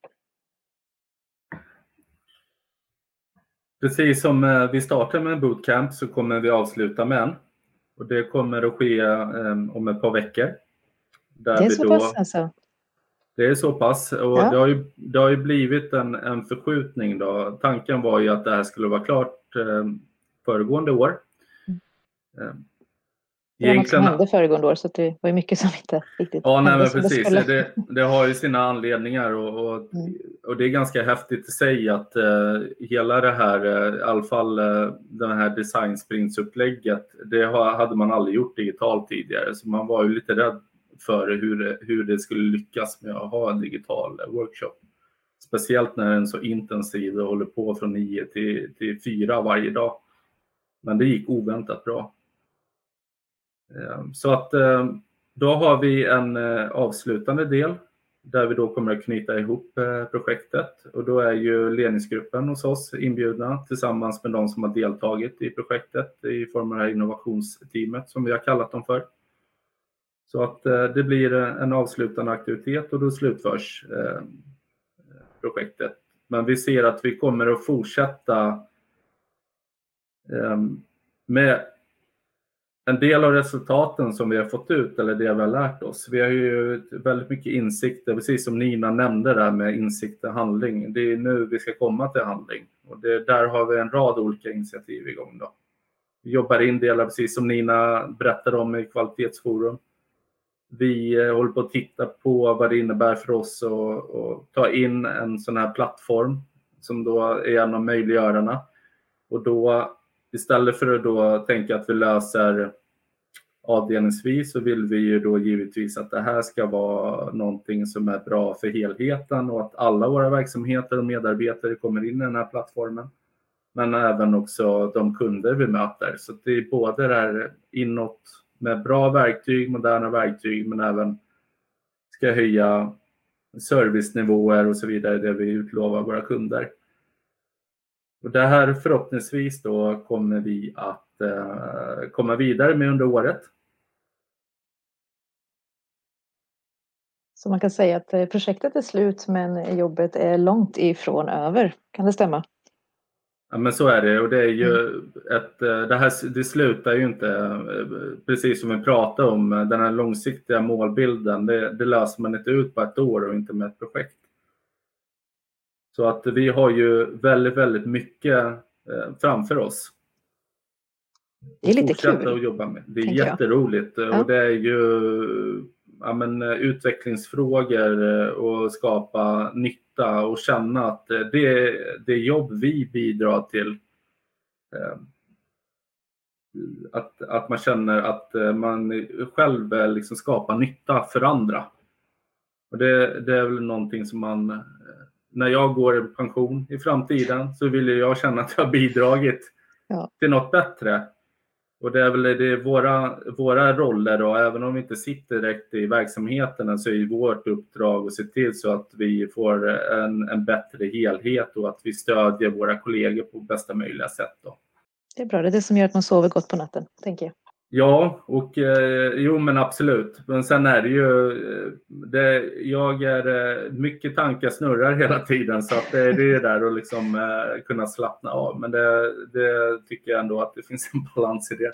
Precis som eh, vi startar med en bootcamp så kommer vi avsluta med en. Och det kommer att ske um, om ett par veckor. det är så då, pass alltså? Det är så pass och ja. det, har ju, det har ju blivit en, en förskjutning. Då. Tanken var ju att det här skulle vara klart um, föregående år. Mm. Um, Det var något som hände föregående år så det var mycket som inte riktigt Ja, nej, men precis. Det, det, det, har ju sina anledningar och, och, mm. och, det är ganska häftigt i sig att uh, hela det här, uh, i alla fall uh, det här designsprints-upplägget, det har, hade man aldrig gjort digitalt tidigare. Så man var ju lite rädd för hur, hur det skulle lyckas med att ha en digital workshop. Speciellt när den är så intensiv och håller på från 9 till, till 4 varje dag. Men det gick oväntat bra. Ehm, så att ehm, då har vi en eh, avslutande del där vi då kommer att knyta ihop eh, projektet och då är ju ledningsgruppen hos oss inbjudna tillsammans med de som har deltagit i projektet i form av det här innovationsteamet som vi har kallat dem för. Så att eh, det blir en avslutande aktivitet och då slutförs ehm, projektet. Men vi ser att vi kommer att fortsätta med en del av resultaten som vi har fått ut eller det vi har lärt oss. Vi har ju väldigt mycket insikter, precis som Nina nämnde där med insikt och handling. Det är nu vi ska komma till handling och det, där har vi en rad olika initiativ igång. Då. Vi jobbar in delar, precis som Nina berättade om i kvalitetsforum. Vi eh, håller på att titta på vad det innebär för oss att ta in en sån här plattform som då är en av möjliggörarna. Och då istället för att då tänka att vi löser avdelningsvis så vill vi ju då givetvis att det här ska vara någonting som är bra för helheten och att alla våra verksamheter och medarbetare kommer in i den här plattformen. Men även också de kunder vi möter. Så det är både det här inåt med bra verktyg, moderna verktyg, men även ska höja servicenivåer och så vidare, det vi utlovar våra kunder. Och det här förhoppningsvis då kommer vi att eh, komma vidare med under året. Så man kan säga att eh, projektet är slut men jobbet är långt ifrån över. Kan det stämma? Ja men så är det och det är ju mm. ett, eh, det här det slutar ju inte eh, precis som vi pratade om den här långsiktiga målbilden. Det, det löser man inte ut på ett år och inte med ett projekt. Så att vi har ju väldigt, väldigt mycket eh, framför oss. Det är lite kul. Att jobba med. Det är jätteroligt ja. och det är ju ja, men, utvecklingsfrågor eh, och skapa nytta och känna att eh, det, det jobb vi bidrar till att, att man känner att man själv liksom skapar nytta för andra. Och det, det är väl någonting som man när jag går i pension i framtiden så vill jag känna att jag har bidragit ja. till något bättre. Och det är väl det våra, våra roller och även om vi inte sitter direkt i verksamheterna så är vårt uppdrag att se till så att vi får en, en bättre helhet och att vi stödjer våra kollegor på bästa möjliga sätt. Då. Det är bra, det är det som gör att man sover gott på natten, tänker jag. Ja, och eh, jo men absolut. Men sen är det ju, eh, det, jag är, eh, mycket tankar snurrar hela tiden så att det, är det där att liksom eh, kunna slappna av. Men det, det tycker jag ändå att det finns en balans i det.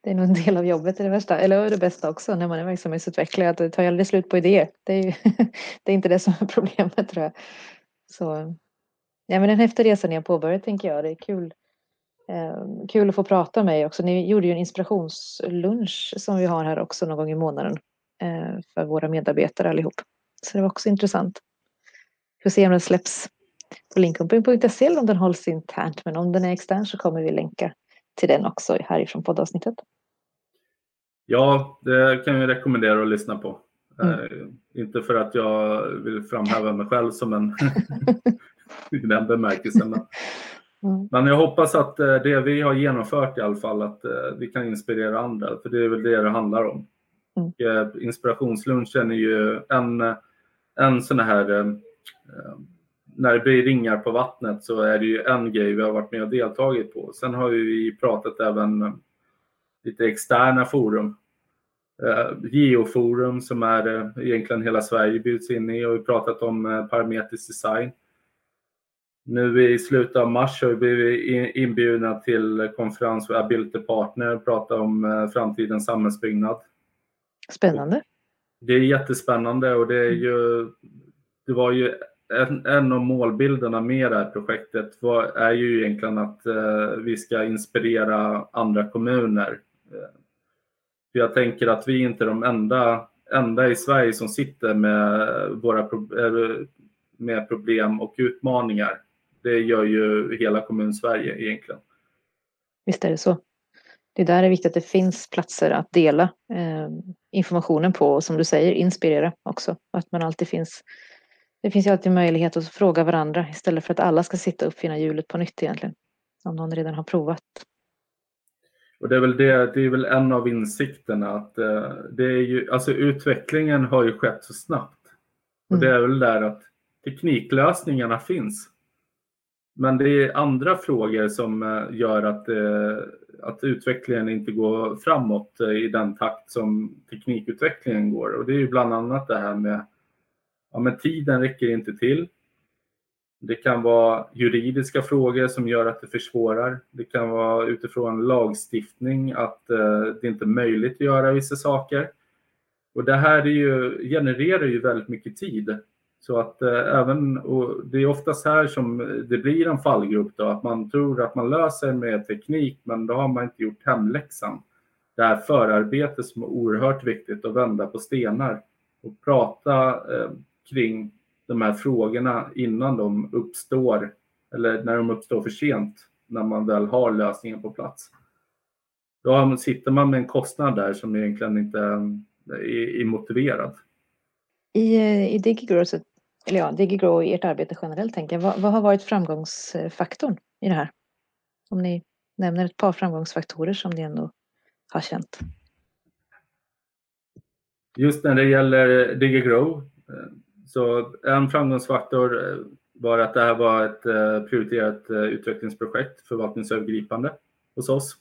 Det är nog en del av jobbet, är det värsta, eller det bästa också när man är verksamhetsutvecklare, att det tar aldrig slut på idéer. Det är, ju, (laughs) det är inte det som är (laughs) problemet tror jag. Så, ja men en häftig resa ni har påbörjat tänker jag, det är kul Eh, kul att få prata med er också. Ni gjorde ju en inspirationslunch som vi har här också någon gång i månaden eh, för våra medarbetare allihop. Så det var också intressant. Vi får se om den släpps på linkomping.se eller om den hålls internt. Men om den är extern så kommer vi länka till den också härifrån poddavsnittet. Ja, det kan jag rekommendera att lyssna på. Mm. Uh, inte för att jag vill framhäva mig själv som en (laughs) (laughs) i den bemärkelsen. Men Mm. Men jag hoppas att eh, det vi har genomfört i alla fall, att eh, vi kan inspirera andra, för det är väl det det handlar om. Mm. Eh, inspirationslunchen är ju en, en sån här, när det blir ringar på vattnet så är det ju en grej vi har varit med och deltagit på. Sen har vi pratat även lite externa forum. Geoforum som är egentligen hela Sverige bjuds in i och vi pratat om parametrisk design. Nu i slutet av mars har vi blivit inbjudna till konferens för Ability Partner och prata om eh, framtidens samhällsbyggnad. Spännande. Det är jättespännande och det är ju, det var ju en, en av målbilderna med det här projektet var, är ju egentligen att eh, vi ska inspirera andra kommuner. Eh, För jag tänker att vi inte är de enda, enda i Sverige som sitter med, våra, med problem och utmaningar. Det gör ju hela kommun-Sverige egentligen. Visst är det så. Det är där det är viktigt att det finns platser att dela eh, informationen på och som du säger inspirera också. Att man alltid finns. Det finns ju alltid möjlighet att fråga varandra istället för att alla ska sitta och uppfinna hjulet på nytt egentligen. Om någon redan har provat. Och det är väl det, det är väl en av insikterna att eh, det är ju, alltså utvecklingen har ju skett så snabbt. Och det mm. är väl där att tekniklösningarna finns. Men det är andra frågor som eh, gör att, eh, att utvecklingen inte går framåt eh, i den takt som teknikutvecklingen går. Och det är ju bland annat det här med ja, men tiden räcker inte till. Det kan vara juridiska frågor som gör att det försvårar. Det kan vara utifrån lagstiftning att det inte är möjligt att göra vissa saker. Och det här är ju, genererar ju väldigt mycket tid. Så att eh, även, och det är oftast här som det blir en fallgrupp då, att man tror att man löser med teknik men då har man inte gjort hemläxan. Det här förarbetet som är oerhört viktigt att vända på stenar och prata eh, kring de här frågorna innan de uppstår eller när de uppstår för sent när man väl har lösningen på plats. Då sitter man med en kostnad där som egentligen inte eh, är, är motiverad. I, eh, i DigiGrow, eller ja, DigiGrow i ert arbete generellt, tänker jag, vad, vad har varit framgångsfaktorn i det här? Om ni nämner ett par framgångsfaktorer som ni ändå har känt. Just när det gäller DigiGrow eh, så en framgångsfaktor eh, var att det här var ett eh, prioriterat utvecklingsprojekt, förvaltningsövergripande hos oss.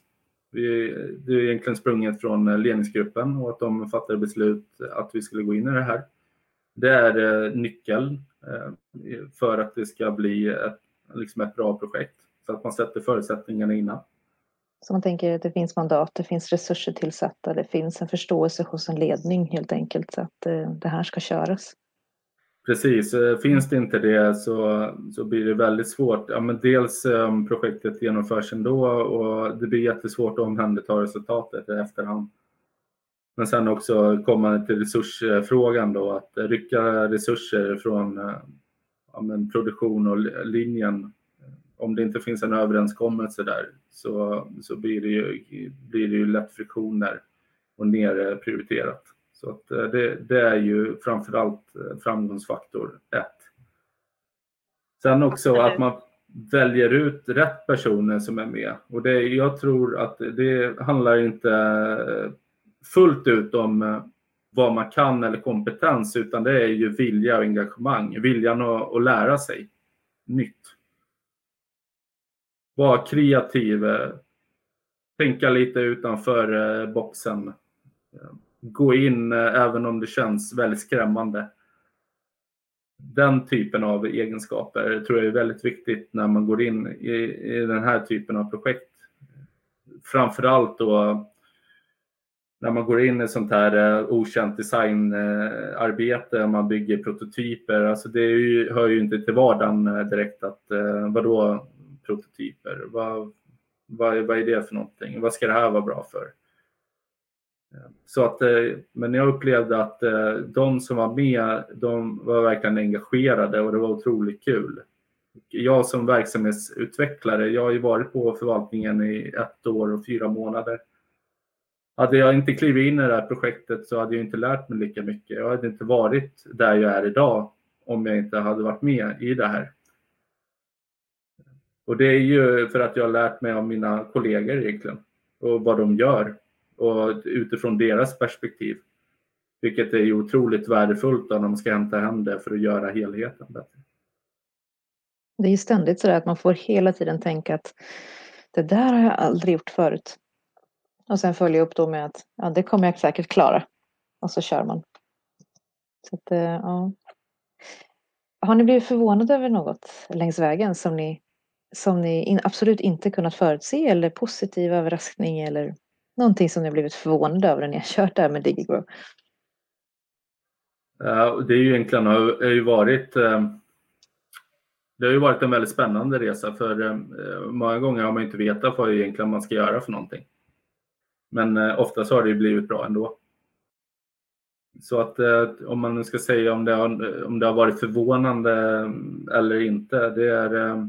Vi, det är egentligen sprunget från ledningsgruppen och att de fattade beslut att vi skulle gå in i det här. Det är nyckeln för att det ska bli ett, liksom ett bra projekt, så att man sätter förutsättningarna innan. Så man tänker att det finns mandat, det finns resurser tillsatta, det finns en förståelse hos en ledning helt enkelt så att det här ska köras. Precis, eh, finns det inte det så, så blir det väldigt svårt. Ja, men dels projektet genomförs ändå och det blir jättesvårt att omhänderta resultatet i efterhand. Men sen också komma till resursfrågan då, att rycka resurser från uh, ja, produktion och linjen. Om det inte finns en överenskommelse där så, så blir, det ju, blir det ju lätt friktioner och nerprioriterat. Så att eh, det, det är ju framförallt eh, framgångsfaktor ett. Sen också att man väljer ut rätt personer som är med. Och det, jag tror att det handlar inte eh, fullt ut om eh, vad man kan eller kompetens utan det är ju vilja och engagemang. Viljan att, att lära sig nytt. Vara kreativ. Eh, tänka lite utanför eh, boxen gå in även om det känns väldigt skrämmande. Den typen av egenskaper tror jag är väldigt viktigt när man går in i, i den här typen av projekt. Framförallt då när man går in i sånt här eh, okänt designarbete, uh, man bygger prototyper, alltså det ju, hör ju inte till vardagen eh, direkt att vadå prototyper? Vad, vad, vad är det för någonting? Vad ska det här vara bra för? Så att, men jag upplevde att de som var med, de var verkligen engagerade och det var otroligt kul. Jag som verksamhetsutvecklare, jag har ju varit på förvaltningen i ett år och fyra månader. Hade jag inte klivit in i det här projektet så hade jag inte lärt mig lika mycket. Jag hade inte varit där jag är idag om jag inte hade varit med i det här. Och det är ju för att jag har lärt mig av mina kollegor egentligen och vad de gör och utifrån deras perspektiv. Vilket är otroligt värdefullt när man ska hämta hem det för att göra helheten bättre. Det är ständigt så att man får hela tiden tänka att det där har jag aldrig gjort förut. Och sen följa upp då med att ja, det kommer jag säkert klara. Och så kör man. Så att, eh, ja. Har ni blivit förvånade över något längs vägen som ni, som ni absolut inte kunnat förutse eller positiv överraskning eller Någonting som ni har blivit förvånade över när ni har kört det här med DigiGrow? Det är ju egentligen har ju varit eh, det har ju varit en väldigt spännande resa för eh, många gånger har man inte vetat vad egentligen man ska göra för någonting. Men eh, oftast har det blivit bra ändå. Så att eh, om man nu ska säga om det, har, eh, om det har varit förvånande eh, eller inte, det är eh,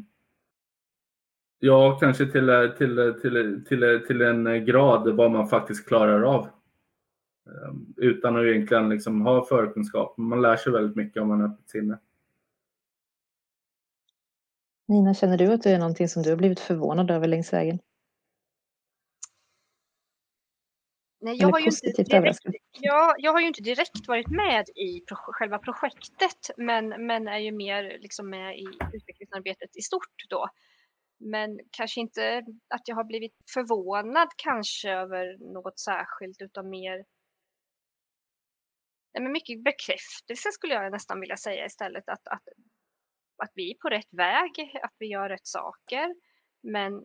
Ja, kanske till, till, till, till, till en grad vad man faktiskt klarar av. Utan att egentligen liksom ha förkunskap. Man lär sig väldigt mycket om man har öppet sinne. Nina, känner du att det är någonting som du har blivit förvånad över längs vägen? Nej, jag, har ju inte direkt, jag, jag har ju inte direkt varit med i pro själva projektet men, men är ju mer liksom med i utvecklingsarbetet i stort då. Men kanske inte att jag har blivit förvånad kanske över något särskilt utan mer nej, men mycket bekräftelse skulle jag nästan vilja säga istället. Att, att, att vi är på rätt väg, att vi gör rätt saker. Men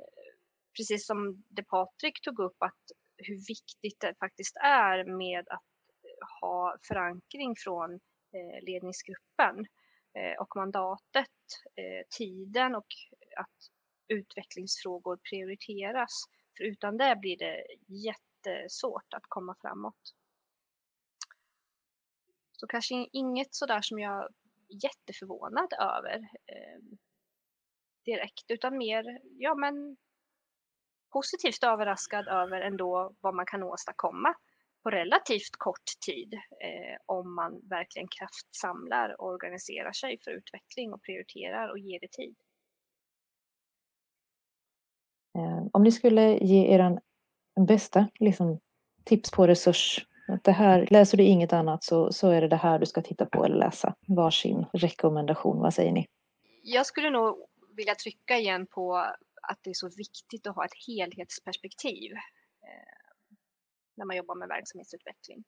precis som det Patrik tog upp, att hur viktigt det faktiskt är med att eh, ha förankring från eh, ledningsgruppen eh, och mandatet, tiden och att utvecklingsfrågor prioriteras. För utan det blir det jättesvårt att komma framåt. Så kanske inget sådär som jag är jätteförvånad över eh, direkt, utan mer, ja men positivt överraskad över ändå vad man kan åstadkomma på relativt kort tid eh, om man verkligen kraftsamlar och organiserar sig för utveckling och prioriterar och ger det tid. Eh, om ni skulle ge er bästa liksom, tips på resurs att det här, läser du inget annat så, så är det det här du ska titta på eller läsa. Varsin rekommendation, vad säger ni? Jag skulle nog vilja trycka igen på att det är så viktigt att ha ett helhetsperspektiv eh, när man jobbar med verksamhetsutveckling.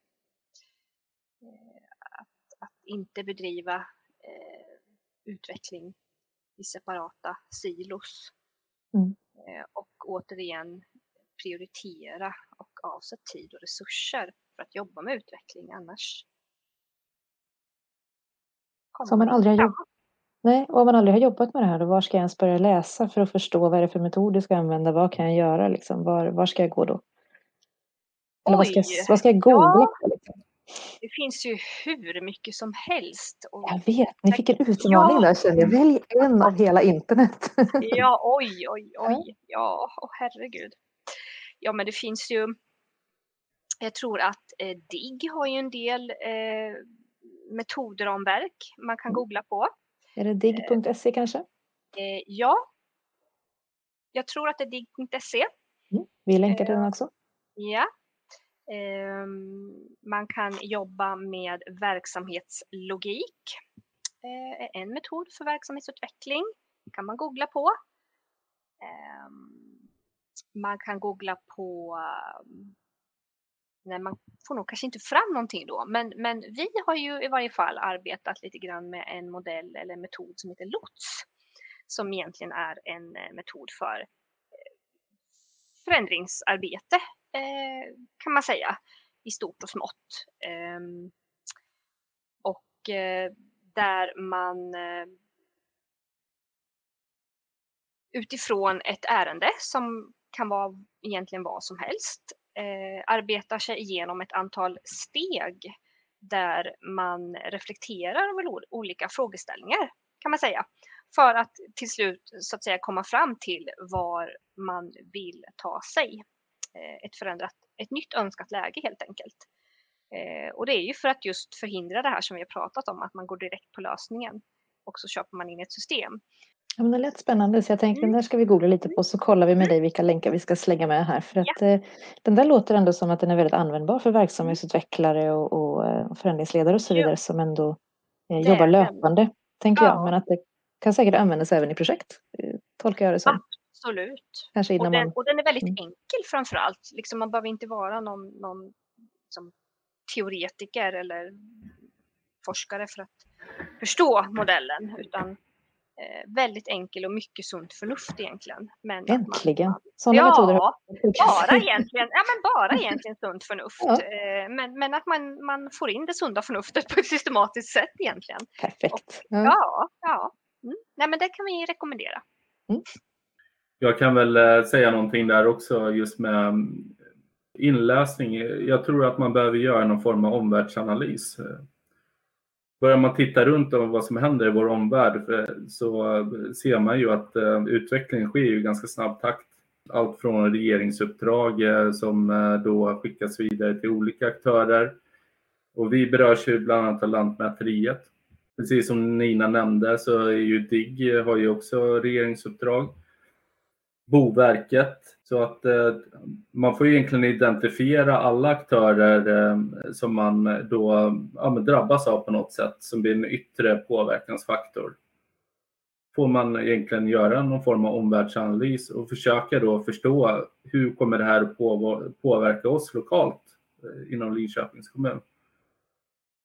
Eh, att, att, inte bedriva eh, utveckling i separata silos. Mm. Eh, och återigen prioritera och avsätta tid och resurser för att jobba med utveckling annars. Så man aldrig har jobbat, nej, om man aldrig har jobbat med det här, då var ska jag ens börja läsa för att förstå vad är det för metod jag ska använda? Vad kan jag göra? Liksom? Var, var ska jag gå då? Eller vad ska, jag, vad ska jag googla på? Liksom? Det finns ju hur mycket som helst. Och jag vet, ni fick en utmaning ja. där känner jag. Välj en av hela internet. ja, oj, (laughs) oj, oj. Ja, oh, herregud. Ja, men det finns ju jag tror att eh, DIGG har ju en del eh, metodramverk man kan mm. googla på. Är det digg.se eh, kanske? Eh, ja. Jag tror att det är digg.se. Mm. Vi länkar till den också. Ja. Ehm, man kan jobba med verksamhetslogik. Eh, en metod för verksamhetsutveckling. Det kan man googla på. Ehm, man kan googla på nej, man får nog kanske inte fram någonting då, men, men vi har ju i varje fall arbetat lite grann med en modell eller metod som heter LOTS, som egentligen är en eh, metod för eh, förändringsarbete eh, kan man säga i stort och smått. Ehm, och där man utifrån ett ärende som kan vara egentligen vad som helst eh, arbetar sig igenom ett antal steg där man reflekterar över olika frågeställningar kan man säga. För att till slut så att säga komma fram till var man vill ta sig. Eh, ett förändrat, ett nytt önskat läge helt enkelt. Eh, och det är ju för att just förhindra det här som vi har pratat om, att man går direkt på lösningen och så köper man in ett system. Ja, men det lät spännande så jag tänkte mm. den där ska vi googla lite på så kollar vi med dig vilka länkar vi ska slänga med här. För att ja. eh, den där låter ändå som att den är väldigt användbar för verksamhetsutvecklare och, och eh, förändringsledare och så vidare ja. som ändå eh, jobbar löpande, tänker ja. jag. Men att det kan säkert användas även i projekt, eh, tolkar jag det som. Absolut. Kanske innan och, den, man... och den är väldigt mm. enkel framför allt. Liksom man behöver inte vara någon, någon som teoretiker eller forskare för att förstå modellen utan väldigt enkel och mycket sunt förnuft egentligen. Men Äntligen! Sådana ja, metoder bara egentligen, ja, men bara egentligen sunt förnuft. (laughs) Ja. Eh, men, men att man, man får in det sunda förnuftet på ett systematiskt sätt egentligen. Perfekt. Och, ja, ja. Mm. Nej, men det kan vi rekommendera. Mm. Jag kan väl eh, säga någonting där också just med Inläsning, jag tror att man behöver göra någon form av omvärldsanalys. Börjar man titta runt om vad som händer i vår omvärld så eh, ser man ju att eh, utvecklingen sker i ganska snabb takt. Allt från regeringsuppdrag eh, som då skickas vidare till olika aktörer. Och vi berörs ju bland annat av Lantmäteriet. Precis som Nina nämnde så är ju DIGG har ju också regeringsuppdrag. Boverket. Så att eh, man får egentligen identifiera alla aktörer eh, som man då ja, drabbas av på något sätt som blir en yttre påverkansfaktor. Får man egentligen göra någon form av omvärldsanalys och försöka då förstå hur kommer det här att påverka oss lokalt eh, inom Linköpings kommun.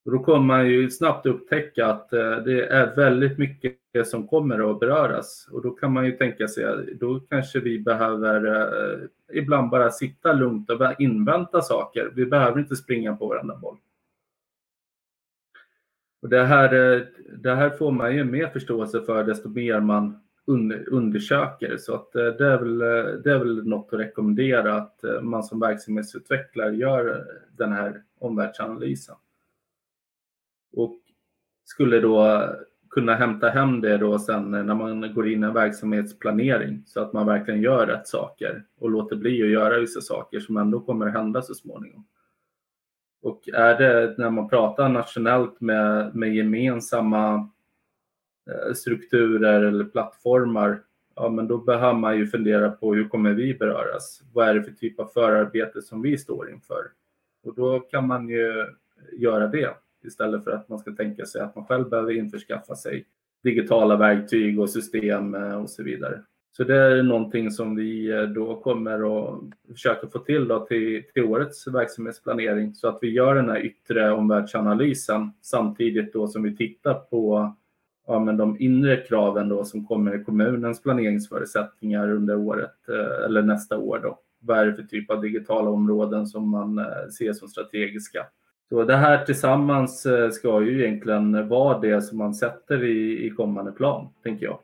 Och då kommer man ju snabbt upptäcka att eh, det är väldigt mycket som kommer att beröras. Och då kan man ju tänka sig att då kanske vi behöver eh, ibland bara sitta lugnt och invänta saker. Vi behöver inte springa på varenda boll. Och det, här, eh, det här får man ju mer förståelse för desto mer man undersöker. Så att det, är väl, det är väl något att rekommendera att man som verksamhetsutvecklare gör den här omvärldsanalysen och skulle då kunna hämta hem det då sen när man går in i en verksamhetsplanering så att man verkligen gör rätt saker och låter bli att göra vissa saker som ändå kommer att hända så småningom. Och är det när man pratar nationellt med, med gemensamma eh, strukturer eller plattformar, ja men då behöver man ju fundera på hur kommer vi beröras? Vad är det för typ av förarbete som vi står inför? Och då kan man ju göra det istället för att man ska tänka sig att man själv behöver införskaffa sig digitala verktyg och system eh, och så vidare. Så det är någonting som vi eh, då kommer att försöka få till då till, till årets verksamhetsplanering så att vi gör den här yttre omvärldsanalysen samtidigt då som vi tittar på ja, men de inre kraven då som kommer i kommunens planeringsförutsättningar under året eh, eller nästa år. Då. Vad är det för typ av digitala områden som man ser som strategiska? Så det här tillsammans eh, ska ju egentligen vara det som man sätter i, i kommande plan, tänker jag.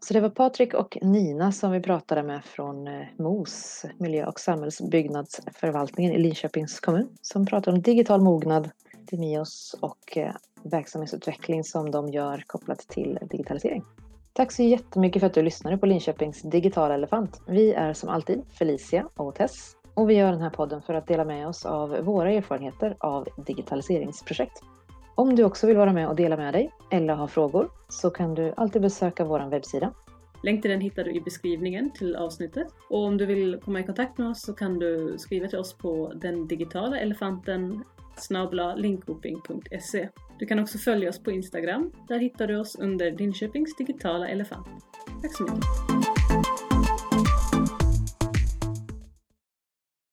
Så det var Patrik och Nina som vi pratade med från eh, MOS, Miljö och samhällsbyggnadsförvaltningen i Linköpings kommun, som pratar om digital mognad, Demios och eh, verksamhetsutveckling som de gör kopplat till digitalisering. Tack så jättemycket för att du lyssnade på Linköpings digitala elefant. Vi är som alltid Felicia och Tess och vi gör den här podden för att dela med oss av våra erfarenheter av digitaliseringsprojekt. Om du också vill vara med och dela med dig eller ha frågor så kan du alltid besöka vår webbsida. Länk till den hittar du i beskrivningen till avsnittet. Och om du vill komma i kontakt med oss så kan du skriva till oss på den digitala elefanten linkoping.se. Du kan också följa oss på Instagram. Där hittar du oss under Linköpings digitala elefant. Tack så mycket!